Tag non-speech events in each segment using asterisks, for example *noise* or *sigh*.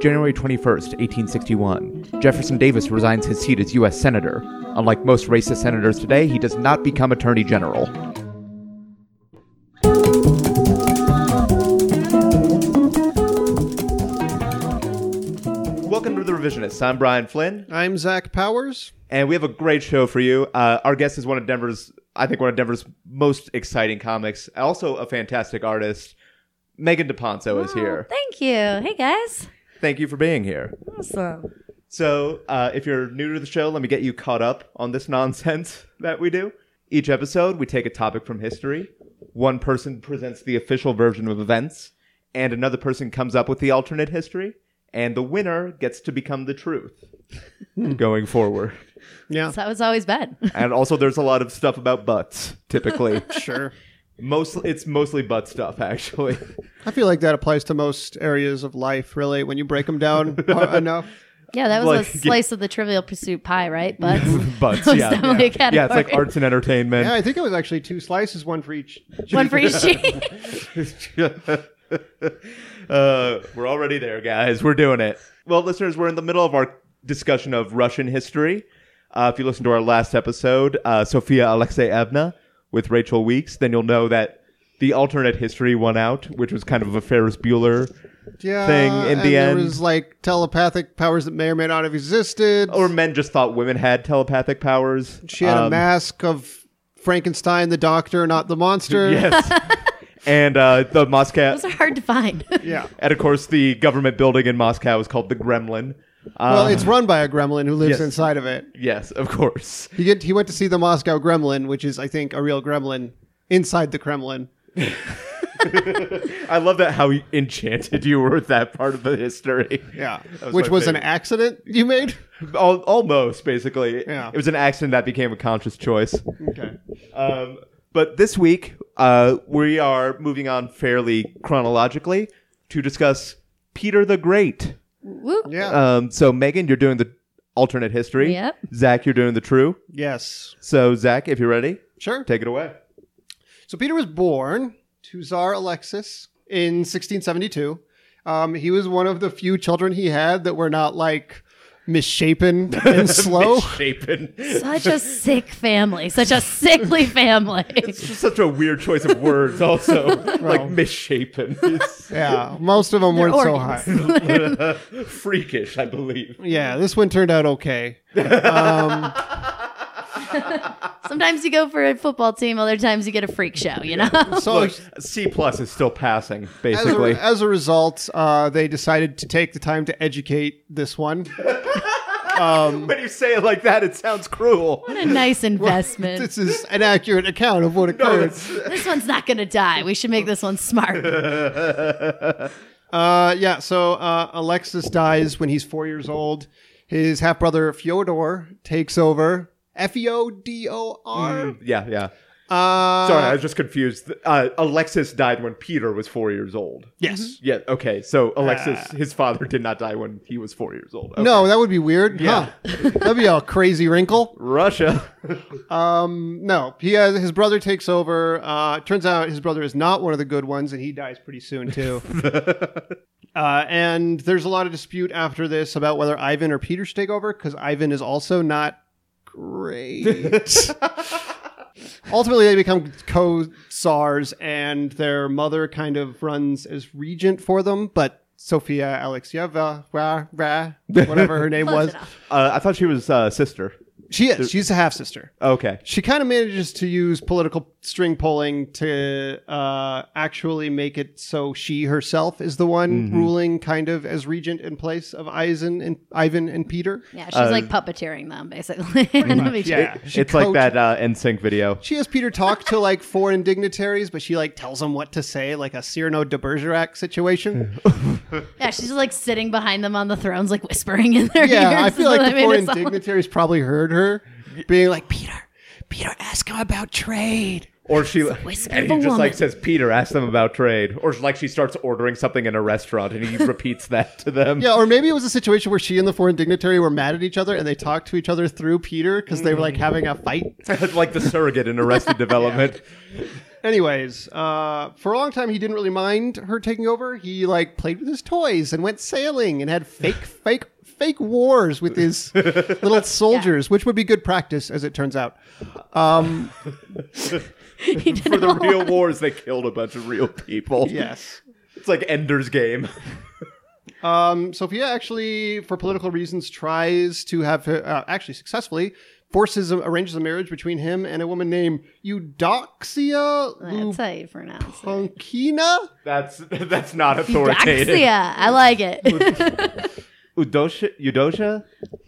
January 21st, 1861. Jefferson Davis resigns his seat as U.S. Senator. Unlike most racist senators today, he does not become Attorney General. Welcome to The Revisionists. I'm Brian Flynn, I'm Zach Powers. and we have a great show for you. Uh, our guest is one of Denver's, I think, one of Denver's most exciting comics, also a fantastic artist. Meghan DePonceau is here. Thank you. Hey guys. Thank you for being here. Awesome. So, uh, if you're new to the show, let me get you caught up on this *laughs* nonsense that we do. Each episode, we take a topic from history. One person presents the official version of events, and another person comes up with the alternate history, and the winner gets to become the truth going forward. Yeah, So that was always bad. And also, there's a lot of stuff about butts, typically. *laughs* sure. Mostly, it's mostly butt stuff, actually. I feel like that applies to most areas of life, really, when you break them down *laughs* enough. Yeah, that was Like, a slice of the Trivial Pursuit pie, right? But *laughs* Butts, that was yeah. definitely Yeah, it's like arts and entertainment. Yeah, I think it was actually two slices, one for each. *laughs* One for each cheek. uh, we're already there, guys. We're doing it. Well, listeners, we're in the middle of our discussion of Russian history. Uh, if you listen to our last episode, uh, Sophia Alexeyevna with Rachel Weeks, then you'll know that the alternate history won out, which was kind of a Ferris Bueller Yeah, thing in and the there end. was like telepathic powers that may or may not have existed. or men just thought women had telepathic powers. she had a Um, mask of Frankenstein, the doctor, not the monster. *laughs* Yes. and uh, the Moscow, Those are hard to find. Yeah. and of course, the government building in Moscow is called the Gremlin. Well, it's run by a gremlin who lives yes. inside of it. yes, of course. He get he went to see the Moscow Gremlin, which is, I think, a real gremlin inside the Kremlin. *laughs* I love that how enchanted you were with that part of the history. Yeah, was which was an accident you made. Al- almost, basically. Yeah. It was an accident that became a conscious choice. Okay. Um, but this week, uh, we are moving on fairly chronologically to discuss Peter the Great. Woo. Yeah. Um, so, Meghan, you're doing the alternate history. Yep. Zach, you're doing the true. yes. So, Zach, if you're ready, Sure. take it away. So Peter was born to Tsar Alexis in 1672. Um, he was one of the few children he had that were not like misshapen *laughs* and slow. Misshapen. Such a sick family. Such a sickly family. It's just such a weird choice of words, also. *laughs* like misshapen. It's yeah, most of them weren't so high. *laughs* freakish, I believe. Yeah, this one turned out okay. Um, Sometimes you go for a football team, other times you get a freak show, you know? so Look, C plus is still passing, as basically. a, as a result, uh, they decided to take the time to educate this one. *laughs* when you say it like that, it sounds cruel. What a nice *laughs* investment. This is an accurate account of what *laughs* occurred. this one's not going to die. We should make this one smart. Uh, yeah. So uh, Alexis dies when he's four years old. His half brother Fyodor takes over. F e o d o r. Yeah, yeah. Uh, Sorry, I was just confused. Uh, Alexis died when Peter was four years old. yes. Yeah, okay. So Alexis, his father, did not die when he was four years old. Okay. No, that would be weird. Yeah. Huh. That'd be a crazy wrinkle. Russia. Um, no, he has his brother takes over. Uh, turns out his brother is not one of the good ones, and he dies pretty soon too. *laughs* uh, and there's a lot of dispute after this about whether Ivan or Peter should take over because Ivan is also not great. *laughs* *laughs* Ultimately, they become co-czars, and their mother kind of runs as regent for them. But Sophia Alexeyeva, rah, rah, whatever her name Close was, enough. Uh, I thought she was uh, sister. She is. She's a half sister. Okay. She kind of manages to use political string pulling to uh, actually make it so she herself is the one ruling, kind of as regent in place of Ivan and Ivan and Peter. Yeah, she's Uh, like puppeteering them, basically. *laughs* Let me check. Yeah, she it's like coach- that uh, NSYNC video. She has Peter talk to like foreign dignitaries, but she like tells him what to say, like a Cyrano de Bergerac situation. *laughs* Yeah, she's like sitting behind them on the thrones, like whispering in their ears. yeah, I feel like the mean, foreign dignitaries probably heard her being like, "Peter, Peter, ask him about trade." Or she and he just woman. like says, "Peter, ask them about trade." Or like she starts ordering something in a restaurant and he *laughs* repeats that to them. Yeah, or maybe it was a situation where she and the foreign dignitary were mad at each other and they talked to each other through Peter because they were like having a fight. *laughs* like the surrogate in Arrested *laughs* Development. Anyways, uh, for a long time he didn't really mind her taking over. He like played with his toys and went sailing and had fake, fake, fake wars with his *laughs* little soldiers, which would be good practice, as it turns out. Um, *laughs* He did For the all. real wars, they killed a bunch of real people. yes. *laughs* It's like Ender's Game. Um, Sophia actually, for political reasons, tries to have uh, actually successfully forces arranges a marriage between him and a woman named Eudoxia That's how you pronounce it. Lupankina. That's that's not authoritative. Eudoxia. I like it. Udosha, Eudosha,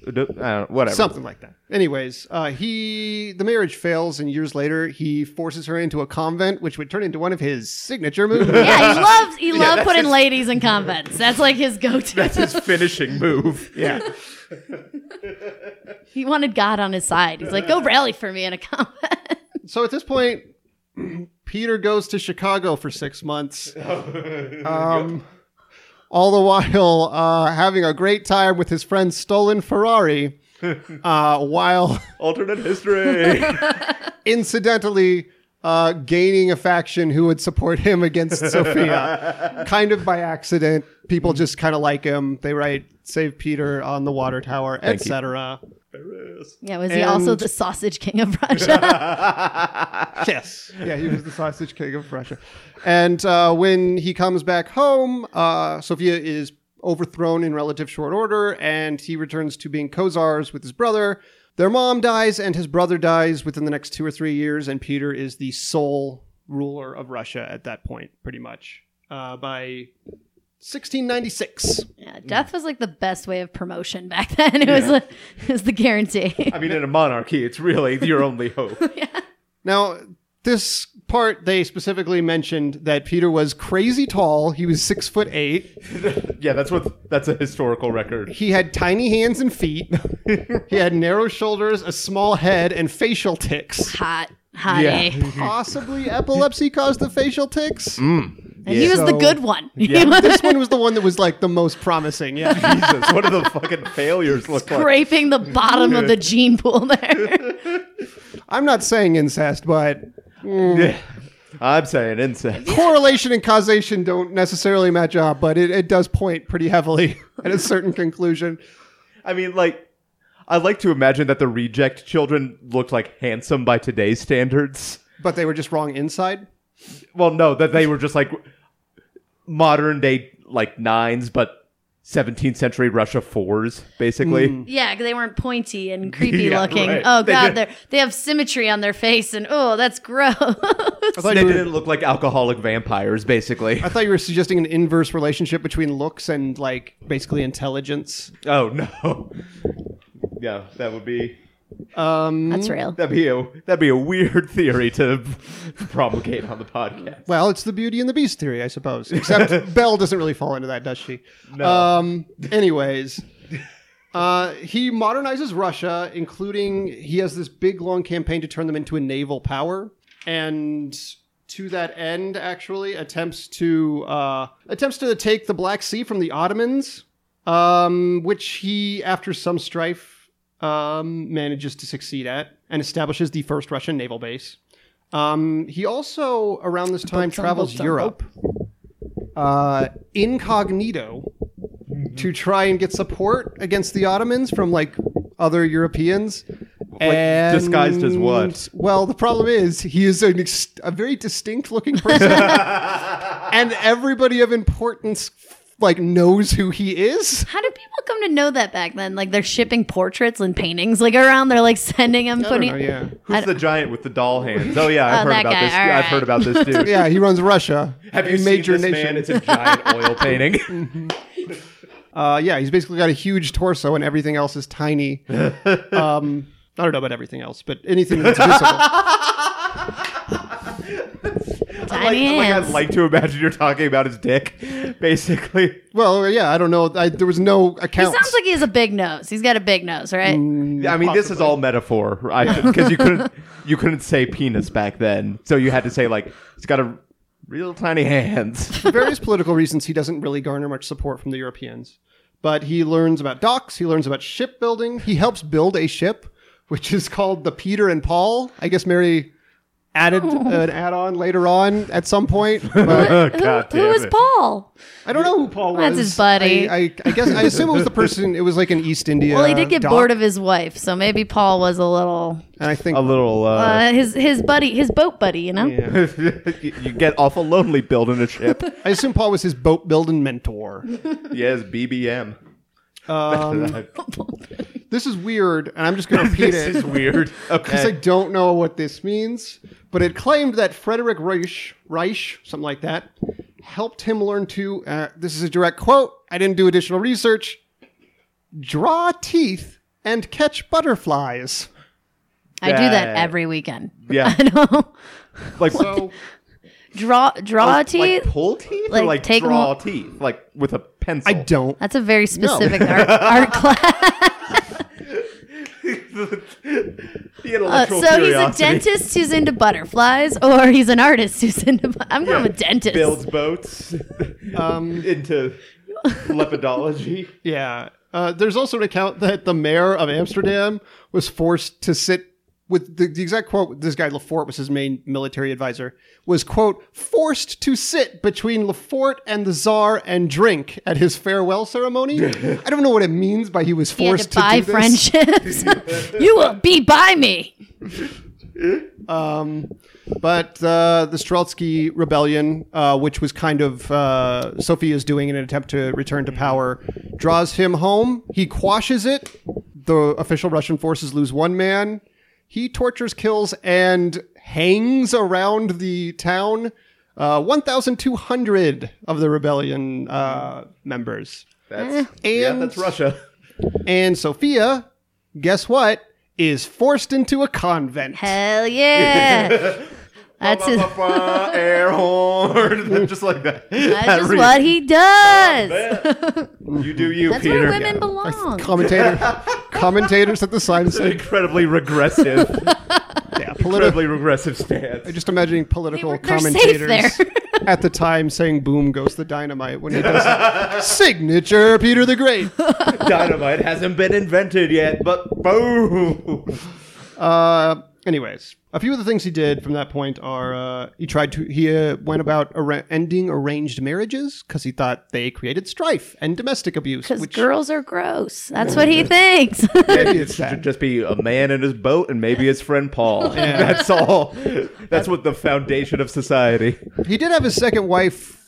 Udo, I don't know, whatever. Something like that. Anyways, uh, he the marriage fails, and years later he forces her into a convent, which would turn into one of his signature moves. *laughs* yeah, he loves he loved that's putting his- ladies in convents. That's like his go-to. That's his *laughs* finishing move. yeah. *laughs* he wanted God on his side. He's like, go rally for me in a convent. So at this point, *clears throat* Peter goes to Chicago for six months. Um, all the while uh, having a great time with his friend's stolen Ferrari, *laughs* uh, while *laughs* Alternate history. *laughs* incidentally uh, gaining a faction who would support him against Sophia. kind of by accident. People just kind of like him. They write "Save Peter" on the water tower, you. Etc. Yeah, was he also the sausage king of *laughs* Russia? yes. Yeah, he was the sausage king of Russia. And uh, when he comes back home, uh, Sophia is overthrown in relative short order, and he returns to being co-czars with his brother. Their mom dies, and his brother dies within the next two or three years, and Peter is the sole ruler of Russia at that point, pretty much. Uh, by 1696. yeah, death was like the best way of promotion back *laughs* then. It was a, *laughs* it was the guarantee. I mean, in a monarchy, it's really your only hope. *laughs* yeah. Now, this part they specifically mentioned that Peter was crazy tall. He was six foot eight. yeah, that's what that's a historical record. He had tiny hands and feet. he had narrow shoulders, a small head, and facial tics. Hot, hot. Yeah. eh? Possibly epilepsy caused the facial tics. And he was the good one. Yeah. *laughs* This one was the one that was like the most promising. Yeah. *laughs* Jesus, what do the fucking failures look like? Scraping the bottom of the *laughs* gene pool there. I'm not saying incest, but mm. Yeah. I'm saying incest. correlation and causation don't necessarily match up, but it, it does point pretty heavily at a certain conclusion. I mean, like, I like to imagine that the reject children looked like handsome by today's standards. But they were just wrong inside. Well, no, that they were just like modern day like nines, but 17th century Russia fours, basically. Hmm. yeah, 'cause they weren't pointy and *laughs* creepy Yeah, looking. right. Oh They god, they they have symmetry on their face, and oh, that's gross. I thought, They were, didn't look like alcoholic vampires, basically. I thought you were suggesting an inverse relationship between looks and like basically intelligence. Oh *laughs* no. Yeah, that would be Um, that's real. that'd be a that'd be a weird theory to promulgate on the podcast. Well, it's the Beauty and the Beast theory, I suppose. Except *laughs* Belle doesn't really fall into that, does she? No. Um, anyways, uh, he modernizes Russia, including he has this big long campaign to turn them into a naval power, and to that end, actually attempts to uh, attempts to take the Black Sea from the Ottomans, um, which he, after some strife, um, manages to succeed at and establishes the first Russian naval base. Um, he also, around this time, travels Europe uh, incognito to try and get support against the Ottomans from like other Europeans. and, disguised as what? Well, the problem is he is an ex- a very distinct looking person, *laughs* and everybody of importance like knows who he is. How do people come to know that back then? Like they're shipping portraits and paintings like around. They're like sending them, I putting. know, yeah. Who's the giant with the doll hands? Oh yeah, I've *laughs* Oh, heard that about guy. this. All I've right. heard about this dude. Yeah, he runs Russia. *laughs* Have you a major seen this nation. man? It's a giant *laughs* oil painting. Uh, yeah, he's basically got a huge torso and everything else is tiny. um, I don't know about everything else, but anything that's visible. Like, Tiny like hands. I'd like to imagine you're talking about his dick, *laughs* basically. Well, yeah, I don't know. I, there was no he account. sounds like he has a big nose. He's got a big nose, right? Mm. I mean, this is all metaphor, right? Because you couldn't *laughs* you couldn't say penis back then, so you had to say like it's got a real tiny hands. *laughs* For various political reasons, he doesn't really garner much support from the Europeans. But he learns about docks, he learns about shipbuilding. He helps build a ship, which is called the Peter and Paul. I guess Mary added *laughs* an add on later on at some point. *laughs* But *laughs* God who, who damn is it. Paul? I don't know who Paul was. That's his buddy. I, I, I guess I assume it was the person, it was like an East India. Well, he did get dock, bored of his wife, so maybe Paul was a little And I think. A little. Uh, uh, his his buddy, his boat buddy. You know, yeah. you you get awful lonely building a ship. I assume Paul was his boat building mentor. yes, BBM. Um, this is weird, and I'm just going *laughs* to repeat it. this is weird. *laughs* because I don't know what this means, but it claimed that Frederick Reich, Reich something like that, helped him learn to, uh, this is a direct quote, I didn't do additional research, draw teeth and catch butterflies. I do that every weekend. Yeah. *laughs* I know. Like So, Draw draw like, teeth. Like pull teeth Like, or like take 'em draw all- teeth, like with a pencil. I don't. That's a very specific art, art class. *laughs* The Uh, intellectual so he's a dentist who's into butterflies, or he's an artist who's into. bu- I'm going with dentist. builds boats *laughs* Um, *laughs* into lepidology. yeah. Uh, there's also an account that the mayor of Amsterdam was forced to sit with the, the exact quote. This guy Lefort was his main military advisor. Was quote forced to sit between Lefort and the Tsar and drink at his farewell ceremony. *laughs* I don't know what it means by he was He had forced to buy do this. friendships. *laughs* you will be by me. *laughs* Um, but uh, the Streltsky rebellion, uh, which was kind of uh, Sophia's doing in an attempt to return to power, draws him home. He quashes it. The official Russian forces lose one man. He tortures, kills, and hangs around the town uh, 1,200 of the rebellion uh, members. That's yeah, And- that's Russia. And Sophia, guess what, is forced into a convent. Hell yeah. *laughs* That's his, air horn, *laughs* just like that. that's That just reads- what he does. Man, *laughs* you do you, That's Peter. where women Yeah. belong. Commentator, *laughs* commentators at the sign say, Incredibly regressive, yeah, political. incredibly regressive stance. I'm just imagining political They were- they're safe commentators there. at the time saying "Boom goes the dynamite" when he does signature Peter the Great. Dynamite hasn't been invented yet, but boom. Uh, anyways, a few of the things he did from that point are uh, he tried to he uh, went about arra- ending arranged marriages because he thought they created strife and domestic abuse. Because Which girls are gross. That's what he *laughs* thinks. *laughs* maybe it's Should just be a man in his boat and maybe his friend Paul. *laughs* That's all. That's what the foundation of society. He did have his second wife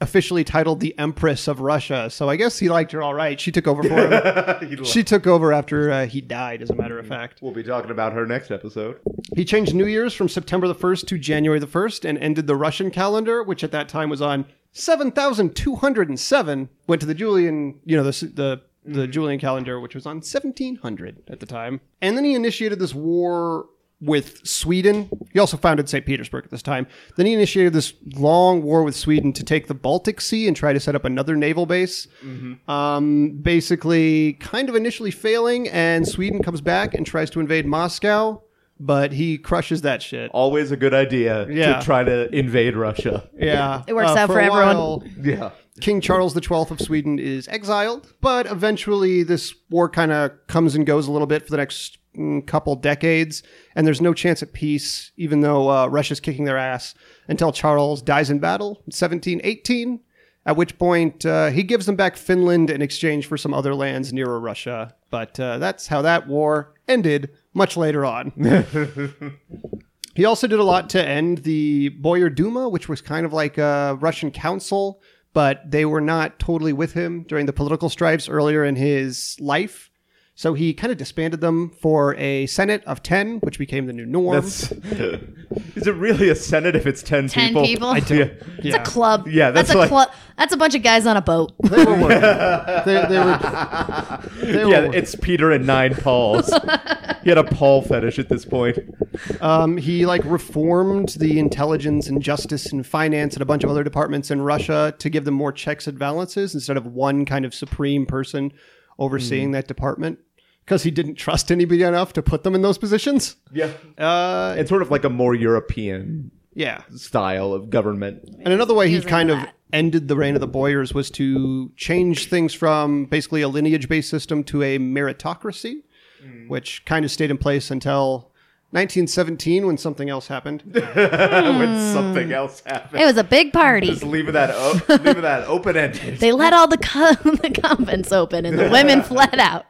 officially titled the Empress of Russia, so I guess he liked her all right. She took over for him. *laughs* she took over after uh, he died, as a matter of fact. We'll be talking about her next episode. He changed New Year's from September the 1st to January the 1st and ended the Russian calendar, which at that time was on 7,207, went to the Julian, you know, the, the, the Julian calendar, which was on 1700 at the time. And then he initiated this war with Sweden. He also founded St. Petersburg at this time. Then he initiated this long war with Sweden to take the Baltic Sea and try to set up another naval base. Um, basically, kind of initially failing, and Sweden comes back and tries to invade Moscow, but he crushes that shit. Always a good idea Yeah. to try to invade Russia. Yeah, It works out for a everyone. while, Yeah. King Charles XII of Sweden is exiled, but eventually this war kind of comes and goes a little bit for the next couple decades, and there's no chance at peace, even though uh, Russia's kicking their ass, until Charles dies in battle in 1718. At which point uh, he gives them back Finland in exchange for some other lands nearer Russia. But uh, that's how that war ended much later on. *laughs* He also did a lot to end the Boyar Duma, which was kind of like a Russian council, but they were not totally with him during the political strifes earlier in his life. So he kind of disbanded them for a Senate of 10, which became the new norm. That's. *laughs* is it really a senate if it's ten people? people? I *laughs* Yeah. It's Yeah. a club. Yeah, that's a like- club. That's a bunch of guys on a boat. *laughs* They were they, they were, they were Yeah, working. it's Peter and nine Pauls. he had a Paul fetish at this point. Um, he like reformed the intelligence and justice and finance and a bunch of other departments in Russia to give them more checks and balances instead of one kind of supreme person overseeing that department because he didn't trust anybody enough to put them in those positions. Yeah. Uh, It's sort of like a more European yeah. style of government. And another way he kind of ended the reign of the Boyars was to change things from basically a lineage based system to a meritocracy, which kind of stayed in place until 1917 when something else happened. *laughs* when something else happened. It was a big party. Just leaving that o- *laughs* leaving that open ended. They let all the, co- *laughs* the convents open and the women fled out.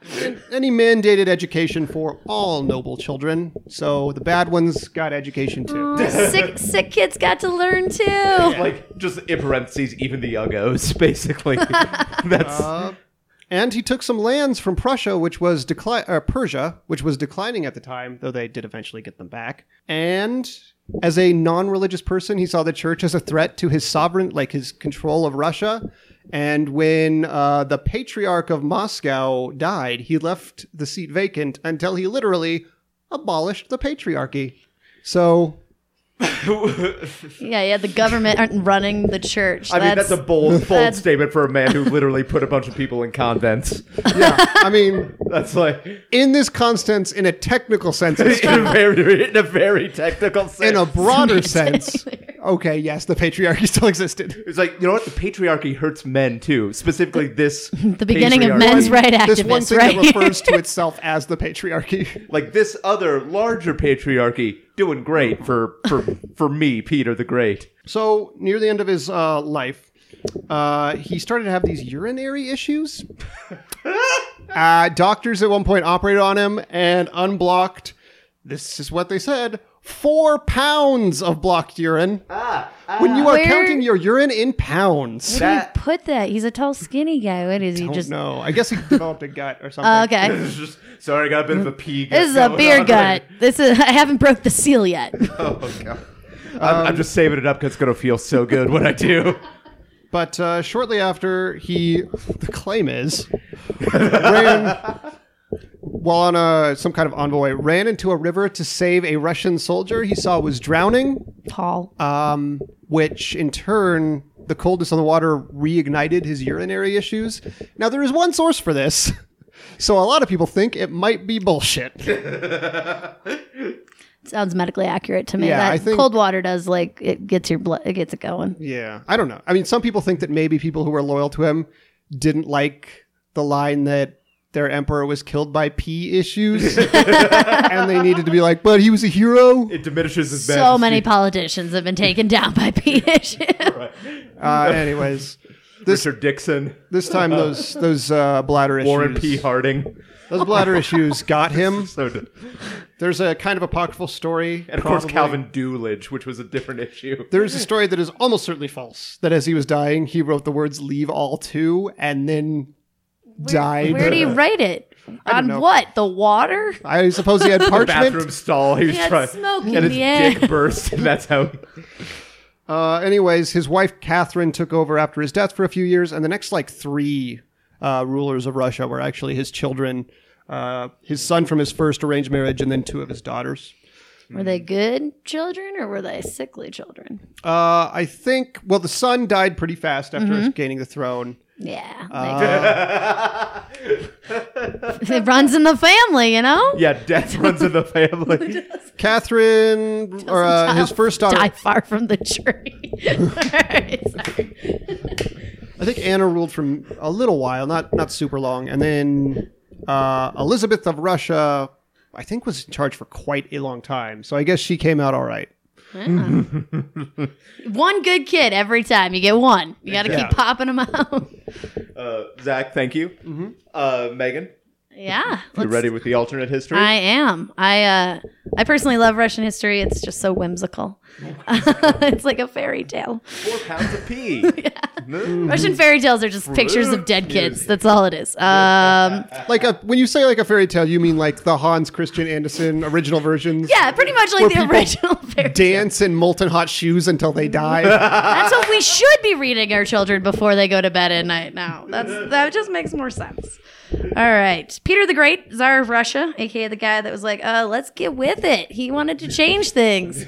and he mandated education for all noble children, so the bad ones got education too. Oh, sick, sick kids got to learn too. Like just in parentheses, even the yuggos, basically. That's Uh, and he took some lands from Prussia, which was decli- uh, Persia, which was declining at the time, though they did eventually get them back. And as a non-religious person, he saw the church as a threat to his sovereign, like his control of Russia. And when uh, the Patriarch of Moscow died, he left the seat vacant until he literally abolished the patriarchy. So *laughs* Yeah, yeah, the government aren't running the church. I mean, that's a bold, *laughs* bold that's- statement for a man who literally put a bunch of people in convents. yeah, I mean, *laughs* That's like in this constance, in a technical sense, it's in a very, in a very technical sense. in a broader sense, okay, yes, the patriarchy still existed. It's like you know what? The patriarchy hurts men too. Specifically, this the beginning of men's right activists, This one thing right? that refers to itself as the patriarchy. Like this other larger patriarchy doing great for for for me, Peter the Great. So near the end of his uh, life, uh, he started to have these urinary issues. *laughs* uh, doctors at one point operated on him and unblocked. This is what they said: four pounds of blocked urine. Ah, ah. when you are Where- counting your urine in pounds. Where do you put that? He's a tall, skinny guy. What is he? Don't Just know. I guess he *laughs* developed a gut or something. Oh, okay. *laughs* It's just sorry, I got a bit of a pee. This is a going beer on. gut. This is. I haven't broke the seal yet. *laughs* Oh god. I'm, I'm um, just saving it up because it's gonna feel so good when I do. But uh, shortly after, he, the claim is, ran, while on a, some kind of envoy, ran into a river to save a Russian soldier he saw was drowning, Tall. um, which in turn, the coldness on the water reignited his urinary issues. Now, there is one source for this. *laughs* So a lot of people think it might be bullshit. *laughs* Sounds medically accurate to me. Yeah, that I think- cold water does like it gets your blood. It gets it going. Yeah, I don't know. I mean, some people think that maybe people who were loyal to him didn't like the line that their emperor was killed by pee issues, *laughs* and they needed to be like, "But he was a hero." It diminishes his So majesty. many politicians have been taken down by penis. *laughs* Uh, anyways, this Richard Dixon, this time those *laughs* those uh, bladder issues, Warren P. Harding, those bladder issues got him. so d- There's a kind of apocryphal story, and of course probably. Calvin Doolittle, which was a different issue. There's a story that is almost certainly false. That as he was dying, he wrote the words "Leave all to," and then died. Where did he *laughs* write it? On know. what? The water? I suppose he had *laughs* parchment. Bathroom stall. He was He had trying, smoke and in his the air. dick burst, and that's how. Uh, anyways, his wife Catherine took over after his death for a few years, and the next like three uh, rulers of Russia were actually his children. Uh, his son from his first arranged marriage, and then two of his daughters. Were they good children or were they sickly children? Uh, I think. Well, the son died pretty fast after gaining the throne. Yeah. Uh, *laughs* it runs in the family, you know? Yeah, death runs in the family. *laughs* Catherine, or uh, his first daughter, Die far from the tree. Alright, *laughs* sorry. I think Anna ruled for a little while, not not super long, and then uh, Elizabeth of Russia, I think, was in charge for quite a long time. So I guess she came out all right. One good kid every time. You get one. You got to Yeah. keep popping them out. *laughs* Uh, Zach, thank you. Uh, Meghan, yeah. you let's- ready with the alternate history? I am. I uh I personally love Russian history. It's just so whimsical. *laughs* it's like a fairy tale. Four pounds of pee. *laughs* Russian fairy tales are just pictures of dead kids. That's all it is. Um, Like a when you say like a fairy tale, you mean like the Hans Christian Andersen original versions? yeah, pretty much like the original *laughs* fairy tale. Dance in molten hot shoes until they die. That's what we should be reading our children before they go to bed at night. Now that's that just makes more sense. All right, Peter the Great, Tsar of Russia, aka the guy that was like, "Uh, let's get with it." He wanted to change things.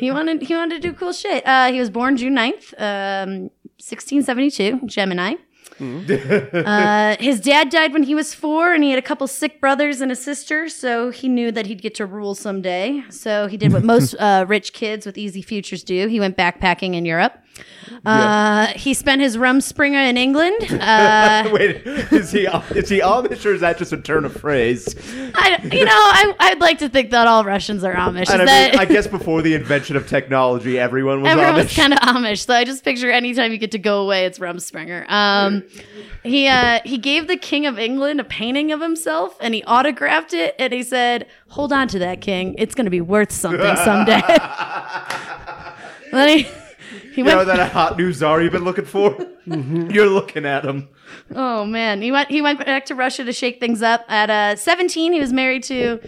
he wanted he wanted to do cool shit. Uh, he was born June 9th, um, 1672, Gemini. uh, his dad died when he was four, and he had a couple sick brothers and a sister, so he knew that he'd get to rule someday. So he did what most *laughs* uh, rich kids with easy futures do. He went backpacking in Europe. Uh, he spent his rum Rumspringer in England. Uh, *laughs* Wait, is he is he Amish or is that just a turn of phrase? I, you know, I, I'd like to think that all Russians are Amish. I, that, mean, I guess before the invention of technology, everyone was Everyone's Amish. kind of Amish, so I just picture anytime you get to go away, it's Rumspringer. Um, he uh, he gave the King of England a painting of himself, and he autographed it, and he said, "Hold on to that, King. It's going to be worth something someday." *laughs* then he he you know went. that hot new czar you've been looking for? You're looking at him. Oh man, he went he went back to Russia to shake things up. At uh, 17, he was married to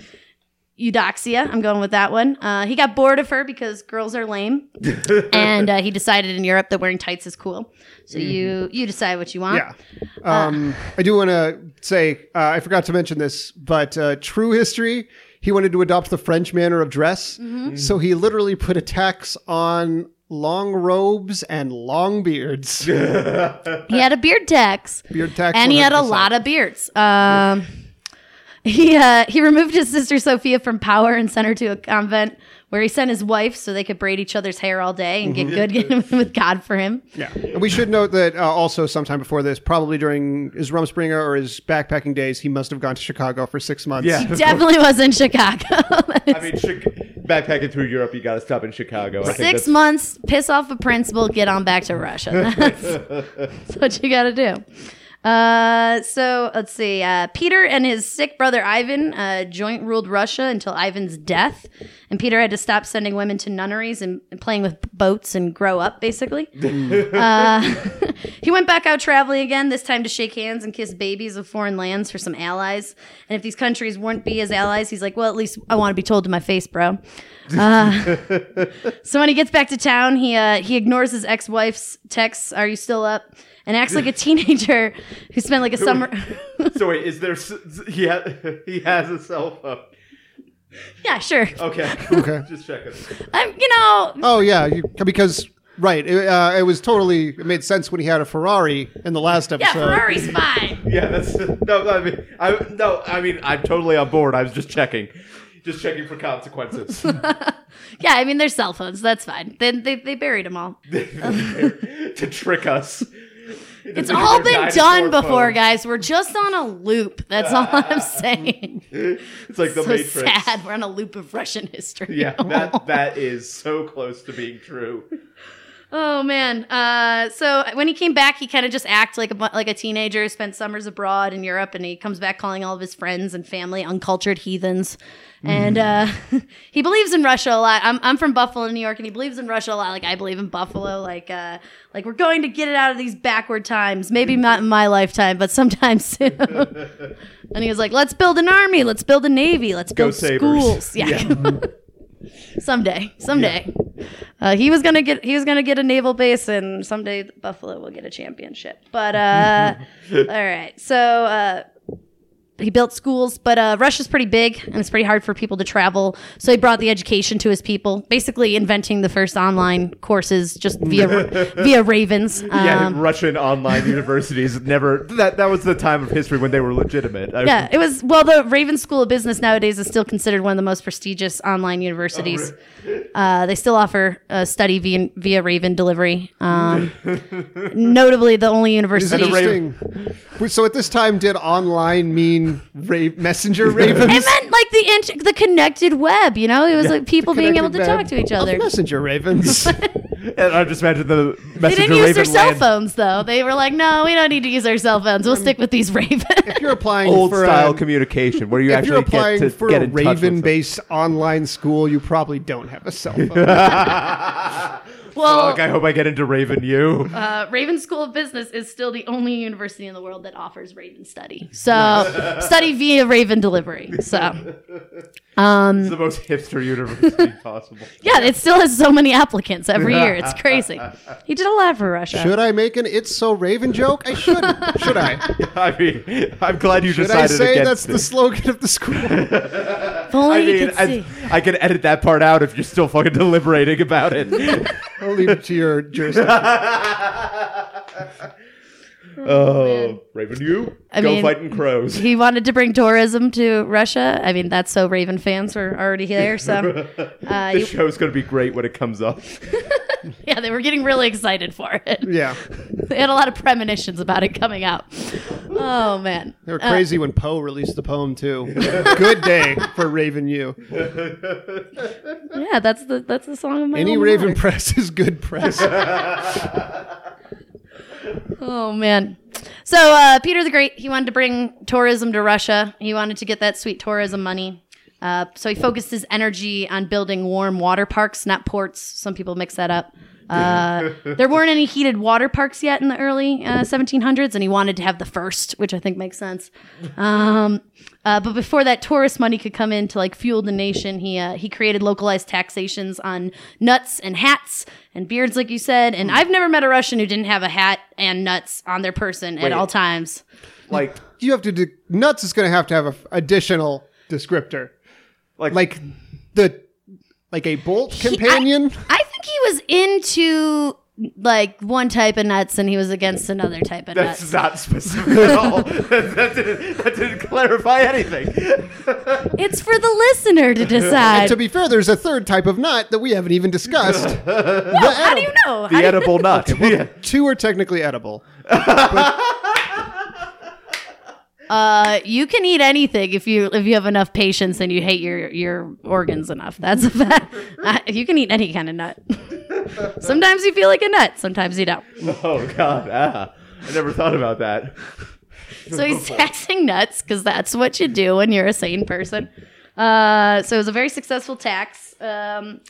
Eudoxia. I'm going with that one. Uh, he got bored of her because girls are lame, *laughs* and uh, he decided in Europe that wearing tights is cool. So you you decide what you want. Yeah. Um, I do want to say, uh, I forgot to mention this, but uh, true history, he wanted to adopt the French manner of dress. So he literally put a tax on long robes and long beards. *laughs* He had a beard tax, Beard tax. and he had a lot of beards. Um, he uh, he removed his sister Sophia from power and sent her to a convent where he sent his wife so they could braid each other's hair all day and get good *laughs* with God for him. Yeah. And we should note that uh, also sometime before this, probably during his Rumspringer or his backpacking days, he must have gone to Chicago for six months. Yeah. Definitely was in Chicago. *laughs* I mean, Chi- backpacking through Europe, you got to stop in Chicago. I think Six that's- months, piss off a principal, get on back to Russia. *laughs* That's, that's *laughs* what you got to do. Uh, so let's see. Uh, Peter and his sick brother Ivan uh, joint ruled Russia until Ivan's death, and Peter had to stop sending women to nunneries and, and playing with boats and grow up, basically. *laughs* uh, *laughs* he went back out traveling again, this time to shake hands and kiss babies of foreign lands for some allies. And if these countries wouldn't be his allies, he's like, "Well, at least I want to be told to my face, bro." *laughs* So when he gets back to town, he uh, he ignores his ex wife's texts. Are you still up? And acts like a teenager who spent like a *laughs* summer. So wait, is there? s- He ha- *laughs* he has a cell phone. yeah, sure. Okay. Okay. *laughs* Just checking. I'm, you know, Oh, yeah. You, because, right. It, uh, it was totally, it made sense when he had a Ferrari in the last episode. yeah, episode. Ferrari's fine. Yeah, that's no. I mean, I no. I mean, I'm totally on board. I was just checking, just checking for consequences. Yeah, I mean, they're cell phones. That's fine. Then they, they buried them all. to trick us. It's all been done before, guys. We're just on a loop. That's all I'm *laughs* saying. It's like the so Matrix. sad. We're on a loop of Russian history. Yeah, *laughs* that that is so close to being true. Oh man. Uh, so when he came back, he kind of just acted like a like a teenager. Spent summers abroad in Europe, and he comes back calling all of his friends and family uncultured heathens. And uh, *laughs* he believes in Russia a lot. I'm, I'm from Buffalo, New York, and he believes in Russia a lot. Like I believe in Buffalo. Like uh, like we're going to get it out of these backward times. Maybe *laughs* not in my lifetime, but sometime *laughs* soon. and he was like, "Let's build an army. Let's build a navy. Let's build schools." yeah. Someday someday. Uh, he was gonna get he was gonna get a naval base and someday buffalo will get a championship. But uh *laughs* all right. So uh he built schools, but uh, Russia's pretty big and it's pretty hard for people to travel. So he brought the education to his people, basically inventing the first online courses just via *laughs* via Ravens. Yeah, Um, Russian online universities never. That that was the time of history when they were legitimate. I- Yeah, it was. Well, the Raven School of Business nowadays is still considered one of the most prestigious online universities. Uh, they still offer uh, study via, via Raven delivery. Um, notably, the only Is university. it interesting? So at this time, did online mean ra- messenger *laughs* ravens? It meant like the *laughs* int- the connected web. You know, it was like people being able to talk to each other. messenger ravens. *laughs* And I just imagine the They messenger didn't use raven their cell land- phones though. They were like, "No, we don't need to use our cell phones. We'll stick with these ravens." If you're applying old for style a, communication where you if actually you're applying get to for get a in touch with them. Raven-based online school, you probably don't have a cell phone. Well, Fuck, I hope I get into Raven U. uh, Raven School of Business is still the only university in the world that offers Raven study. So study via Raven delivery. So um, it's the most hipster university *laughs* possible. yeah, it still has so many applicants every year. It's crazy. He did a lot for Russia. Should I make an "It's so Raven" joke? I should. Should I? *laughs* I mean, I'm glad you Should I decided say against that's the slogan of the school? *laughs* If only I you mean, could see. I, I can edit that part out if you're still fucking deliberating about it. I'll leave it to your *laughs* jurisdiction. Oh, Raven U, I go mean- fighting crows. he wanted to bring tourism to Russia. I mean, that's so Raven fans were already there. So, *laughs* uh, the you- show's gonna be great when it comes up. *laughs* yeah, they were getting really excited for it. Yeah, *laughs* They had a lot of premonitions about it coming out. Oh man, they were crazy when Poe released the poem too. Good day for Raven U. yeah, that's the that's the song of my Any Raven mater. press is good press. Oh man. So uh, Peter the Great, he wanted to bring tourism to Russia. He wanted to get that sweet tourism money. Uh, so he focused his energy on building warm water parks, not ports. Some people mix that up. Uh, there weren't any heated water parks yet in the early uh, 1700s, and he wanted to have the first, which I think makes sense. Um, uh, but before that tourist money could come in to like fuel the nation, he uh, he created localized taxations on nuts and hats and beards, like you said. And I've never met a Russian who didn't have a hat and nuts on their person at all times. Like, you have to do nuts is going to have to have a f- additional descriptor, like, like the like a bolt He- I- companion. I, think he was into like one type of nuts and he was against another type of nuts. that's nuts. not specific at all. *laughs* that, that didn't, that didn't clarify anything. *laughs* It's for the listener to decide. to be fair, there's a third type of nut that we haven't even discussed. *laughs* The How do you know? How The do you- edible nut. Yeah. Two are technically edible. Uh, you can eat anything if you if you have enough patience and you hate your your organs enough. That's a fact. *laughs* Uh, you can eat any kind of nut. *laughs* sometimes you feel like a nut. Sometimes you don't. *laughs* Oh God, ah, I never thought about that. So he's taxing nuts because that's what you do when you're a sane person. Uh, so it was a very successful tax. Um,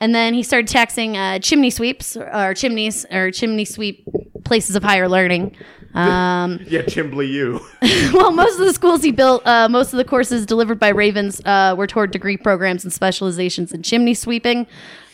and then he started taxing uh, chimney sweeps or chimneys or chimney sweep places of higher learning. Um, *laughs* Yeah, Chimbly U. *laughs* well, most of the schools he built, uh, most of the courses delivered by Ravens uh, were toward degree programs and specializations in chimney sweeping.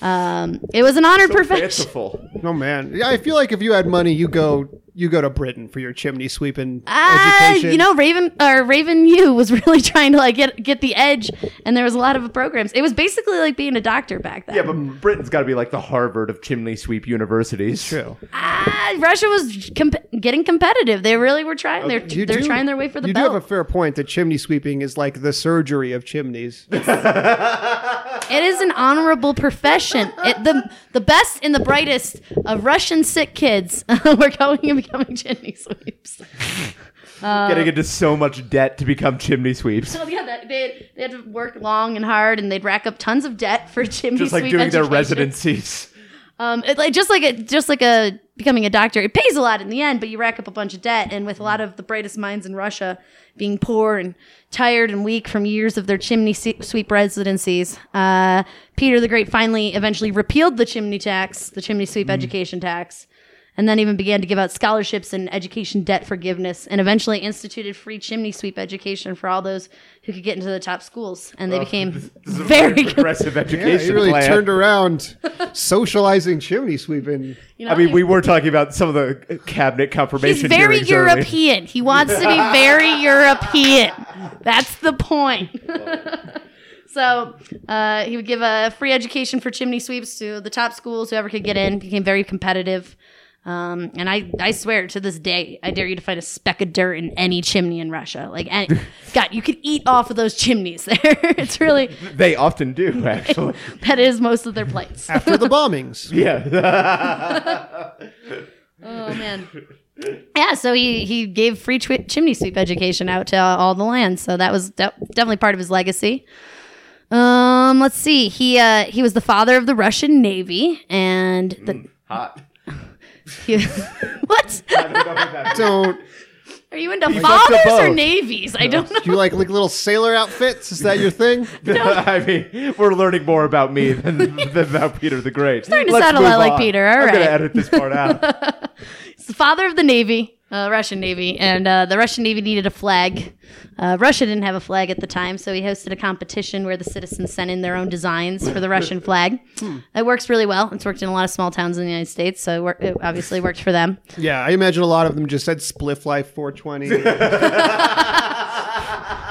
Um, it was an honored profession. Fanciful. Oh man, yeah, I feel like if you had money, you go you go to Britain for your chimney sweeping Ah, education. you know, Raven or Raven U was *laughs* really trying to like get get the edge, and there was a lot of programs. It was basically like being a doctor back then. Yeah, but Britain's got to be like the Harvard of chimney sweep universities. true. Ah, Russia was comp- getting competitive. They really were trying. They're You they're do- trying their way for the You belt. do have a fair point that chimney sweeping is like the surgery of chimneys. *laughs* It is an honorable profession. It, the the best and the brightest of Russian sick kids *laughs* were going and becoming chimney sweeps. *laughs* Getting into so much debt to become chimney sweeps. So yeah, that, they they had to work long and hard, and they'd rack up tons of debt for chimney sweeps. Just like doing their residencies. Um, it, like just like a just like a becoming a doctor, it pays a lot in the end, but you rack up a bunch of debt. And with a lot of the brightest minds in Russia being poor and tired and weak from years of their chimney sweep residencies, uh, Peter the Great finally eventually repealed the chimney tax, the chimney sweep education tax, and then even began to give out scholarships and education debt forgiveness, and eventually instituted free chimney sweep education for all those who could get into the top schools. And they became This is a very *laughs* good. progressive Yeah, education he really plan. turned around *laughs* socializing chimney sweeping. You know, I mean, we were talking about some of the cabinet confirmation. He's very hearings earlier. European. He wants to be *laughs* very European. That's the point. so uh, he would give a free education for chimney sweeps to the top schools. Whoever could get in became very competitive. Um, and I, I swear to this day, I dare you to find a speck of dirt in any chimney in Russia. Like, any, *laughs* God, you could eat off of those chimneys *laughs* there. it's really *laughs* They often do, actually. that is most of their plates. After the bombings. yeah. Oh man. Yeah, so he he gave free twi- chimney sweep education out to all the land. So that was de- definitely part of his legacy. Um, let's see. He uh he was the father of the Russian Navy, and the Hot. He, *laughs* what don't know about that. Don't are you into likes fathers or both. navies? I don't know. do you like like little sailor outfits? Is that your thing? *laughs* I mean, we're learning more about me than, than about Peter the Great. starting to Let's sound a lot like on. Peter. All I'm gonna right. edit this part out. *laughs* He's the father of the Navy, uh, Russian Navy, and uh, the Russian Navy needed a flag. Uh, Russia didn't have a flag at the time, so he hosted a competition where the citizens sent in their own designs for the Russian flag. It works really well. It's worked in a lot of small towns in the United States, so it, wor- it obviously worked for them. Yeah, I imagine a lot of them just said Spliff Life 420. *laughs*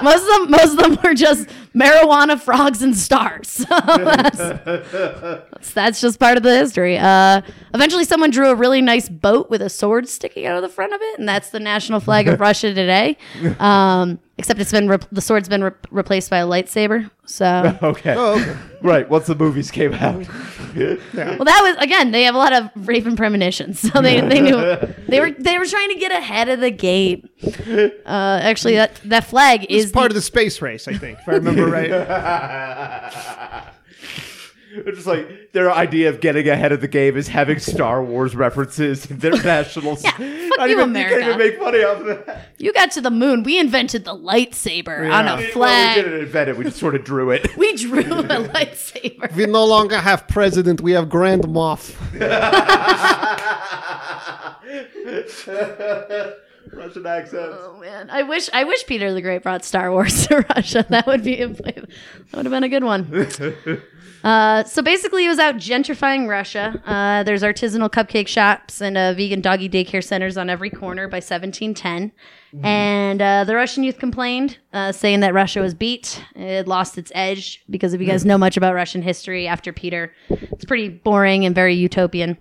Most of them, most of them were just marijuana, frogs, and stars. That's, *laughs* that's, that's just part of the history. Uh, eventually, someone drew a really nice boat with a sword sticking out of the front of it, and that's the national flag of *laughs* Russia today. Um, except it's been re- the sword's been re- replaced by a lightsaber. So, *laughs* Okay. oh, okay. Right. Once the movies came out. well, that was again. They have a lot of raven premonitions, so they, they knew they were they were trying to get ahead of the game. Uh, actually, that that flag is part the- of the space race, I think, if I remember right. *laughs* It's just like their idea of getting ahead of the game is having Star Wars references in their *laughs* national. Yeah, fuck Not you, even, You America. can't even make money off of that. You got to the moon. We invented the lightsaber on Yeah. a Well, we didn't invent it. We just sort of drew it. *laughs* We drew a lightsaber. We no longer have president, we have Grand Moff. Russian accents. Oh man, I wish I wish Peter the Great brought Star Wars *laughs* to Russia. That would be that would have been a good one. *laughs* Uh, so basically, he was out gentrifying Russia. Uh, there's artisanal cupcake shops and uh, vegan doggy daycare centers on every corner by 1710. And uh, the Russian youth complained, uh, saying that Russia was beat. It lost its edge because if you guys know much about Russian history after Peter, it's pretty boring and very utopian.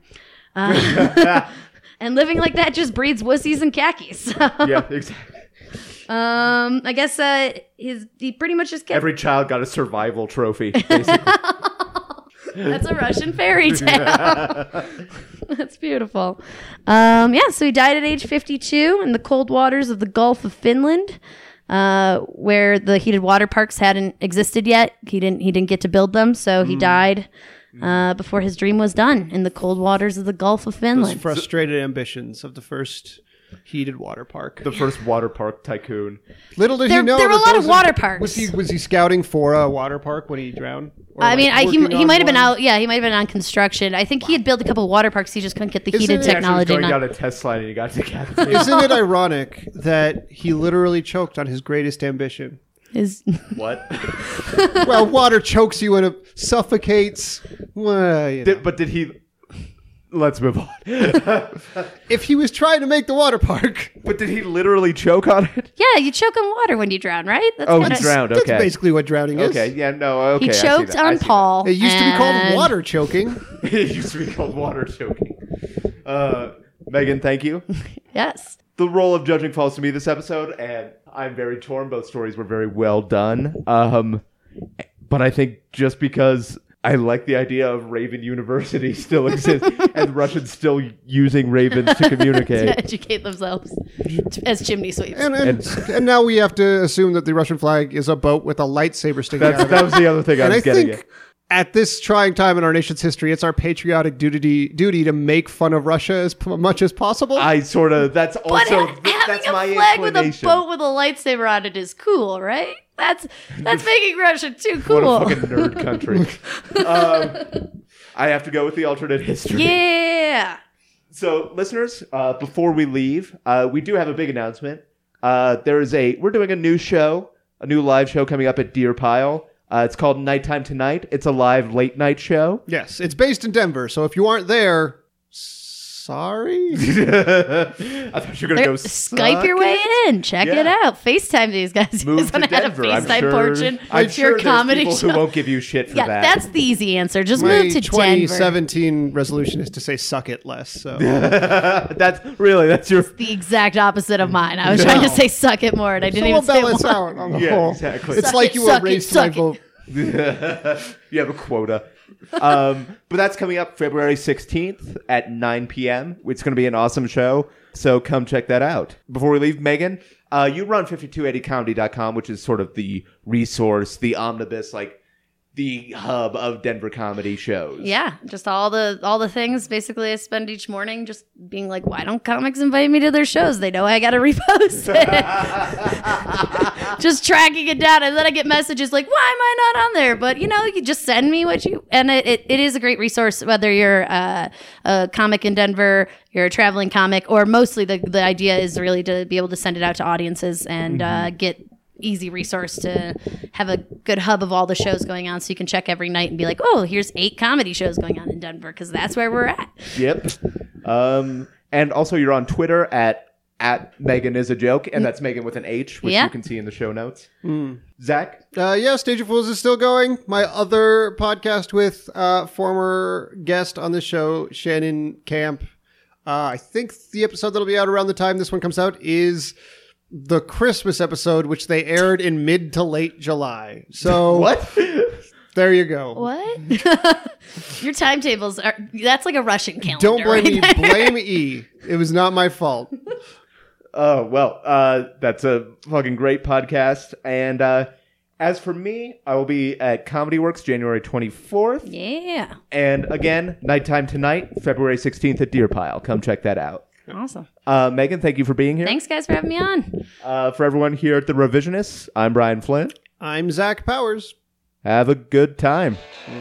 *laughs* And living like that just breeds wussies and khakis. *laughs* yeah, exactly. Um, I guess uh, his he pretty much just kept. Every child got a survival trophy. Basically. *laughs* That's a Russian fairy *laughs* tale. That's beautiful. Um, yeah, so he died at age 52 in the cold waters of the Gulf of Finland, uh, where the heated water parks hadn't existed yet. He didn't he didn't get to build them, so he died uh, before his dream was done in the cold waters of the Gulf of Those Finland. frustrated ambitions of the first heated water park. the first water park tycoon. Little did There- he know there were a lot of those- water parks. Was he was he scouting for a water park when he drowned? Or, I like, mean, I, he, he might have been out. Yeah, he might have been on construction. I think he had built a couple water parks. He just couldn't get the Isn't heated it- He actually technology. going done. down a test slide and he got decapitated. Isn't it ironic that he literally choked on his greatest ambition? His, what? *laughs* Well, water chokes you and it suffocates. Well, you know. Did, but did he? Let's move on. *laughs* if he was trying to make the water park, but did he literally choke on it? yeah, you choke on water when you drown, right? That's Oh, kinda- he drowned. that's Okay. basically what drowning is. Okay. Yeah. No. Okay. He I see choked that. I on see that. Paul. It used to be called and- water choking. *laughs* it used to be called water choking. Uh, Meghan, thank you. Yes. The role of judging falls to me this episode, and I'm very torn. Both stories were very well done. Um, but I think just because I like the idea of Raven University *laughs* still exists *laughs* and Russians still using ravens to communicate, *laughs* to educate themselves as chimney sweeps. And, and, and now we have to assume that the Russian flag is a boat with a lightsaber sticking out of it. that was the other thing I and was I getting think at. At this trying time in our nation's history, it's our patriotic duty duty to make fun of Russia as p- much as possible. I sort of that's but also ha- th- having that's a my flag with a boat with a lightsaber on it is cool, right? That's that's making Russia too cool. what cool. a fucking nerd country. *laughs* um, I have to go with the alternate history. yeah. So, listeners, uh, before we leave, uh, we do have a big announcement. Uh, there is a we're doing a new show, a new live show coming up at Deer Pile. Uh, it's called Nighttime Tonight. It's a live late night show. yes, it's based in Denver, so if you aren't there, sorry. *laughs* I thought you were gonna There- go Skype suck your way it. in. Check Yeah. it out. FaceTime these guys. You *laughs* Move guys to wanna have Denver. a I'm FaceTime sure. portion I'm sure your comedy people show. who won't give you shit for yeah, that. that's the easy answer. Just My move to Denver. 2017 resolution is to say "suck it" less. So *laughs* that's really that's your The exact opposite of mine. I was trying to say suck it more, and I didn't so even we'll say balance one. out on the Yeah, whole. exactly. It's Suck like it, you suck it, erased my suck vote. you have a quota. Um, but that's coming up February 16th at 9 p.m. It's going to be an awesome show. So come check that out. Before we leave, Meghan, uh, you run 5280comedy.com, which is sort of the resource, the omnibus. Like, the hub of Denver comedy shows. Yeah, just all the all the things. Basically, I spend each morning just being like, "Why don't comics invite me to their shows? They know I got to *laughs* repost it." *laughs* just tracking it down, and then I get messages like, "Why am I not on there?" But you know, you just send me what you, and it, it, it is a great resource whether you're uh, a comic in Denver, you're a traveling comic, or mostly the the idea is really to be able to send it out to audiences and uh, get easy resource to have a good hub of all the shows going on so you can check every night and be like oh here's eight comedy shows going on in denver because that's where we're at Yep. Um, and also, you're on Twitter at at Meghan is a joke, and that's Meghan with an H, which Yeah. you can see in the show notes. Zach, Uh, yeah, Stage of Fools is still going. My other podcast with uh, former guest on the show, Shannon Camp. Uh, I think the episode that'll be out around the time this one comes out is the Christmas episode, which they aired in mid to late July. So *laughs* what? there you go. what *laughs* your timetables are that's like a russian calendar Don't blame right me. there. Blame E. *laughs* It was not my fault. Oh well, uh, that's a fucking great podcast. And uh, as for me, I will be at Comedy Works January 24th, yeah and again, nighttime tonight, February 16th at Deer Pile. Come check that out. Awesome Uh, Meghan, thank you for being here. thanks guys for having me on Uh, for everyone here at the Revisionists, I'm Brian Flynn. I'm Zach Powers. Have a good time. *laughs*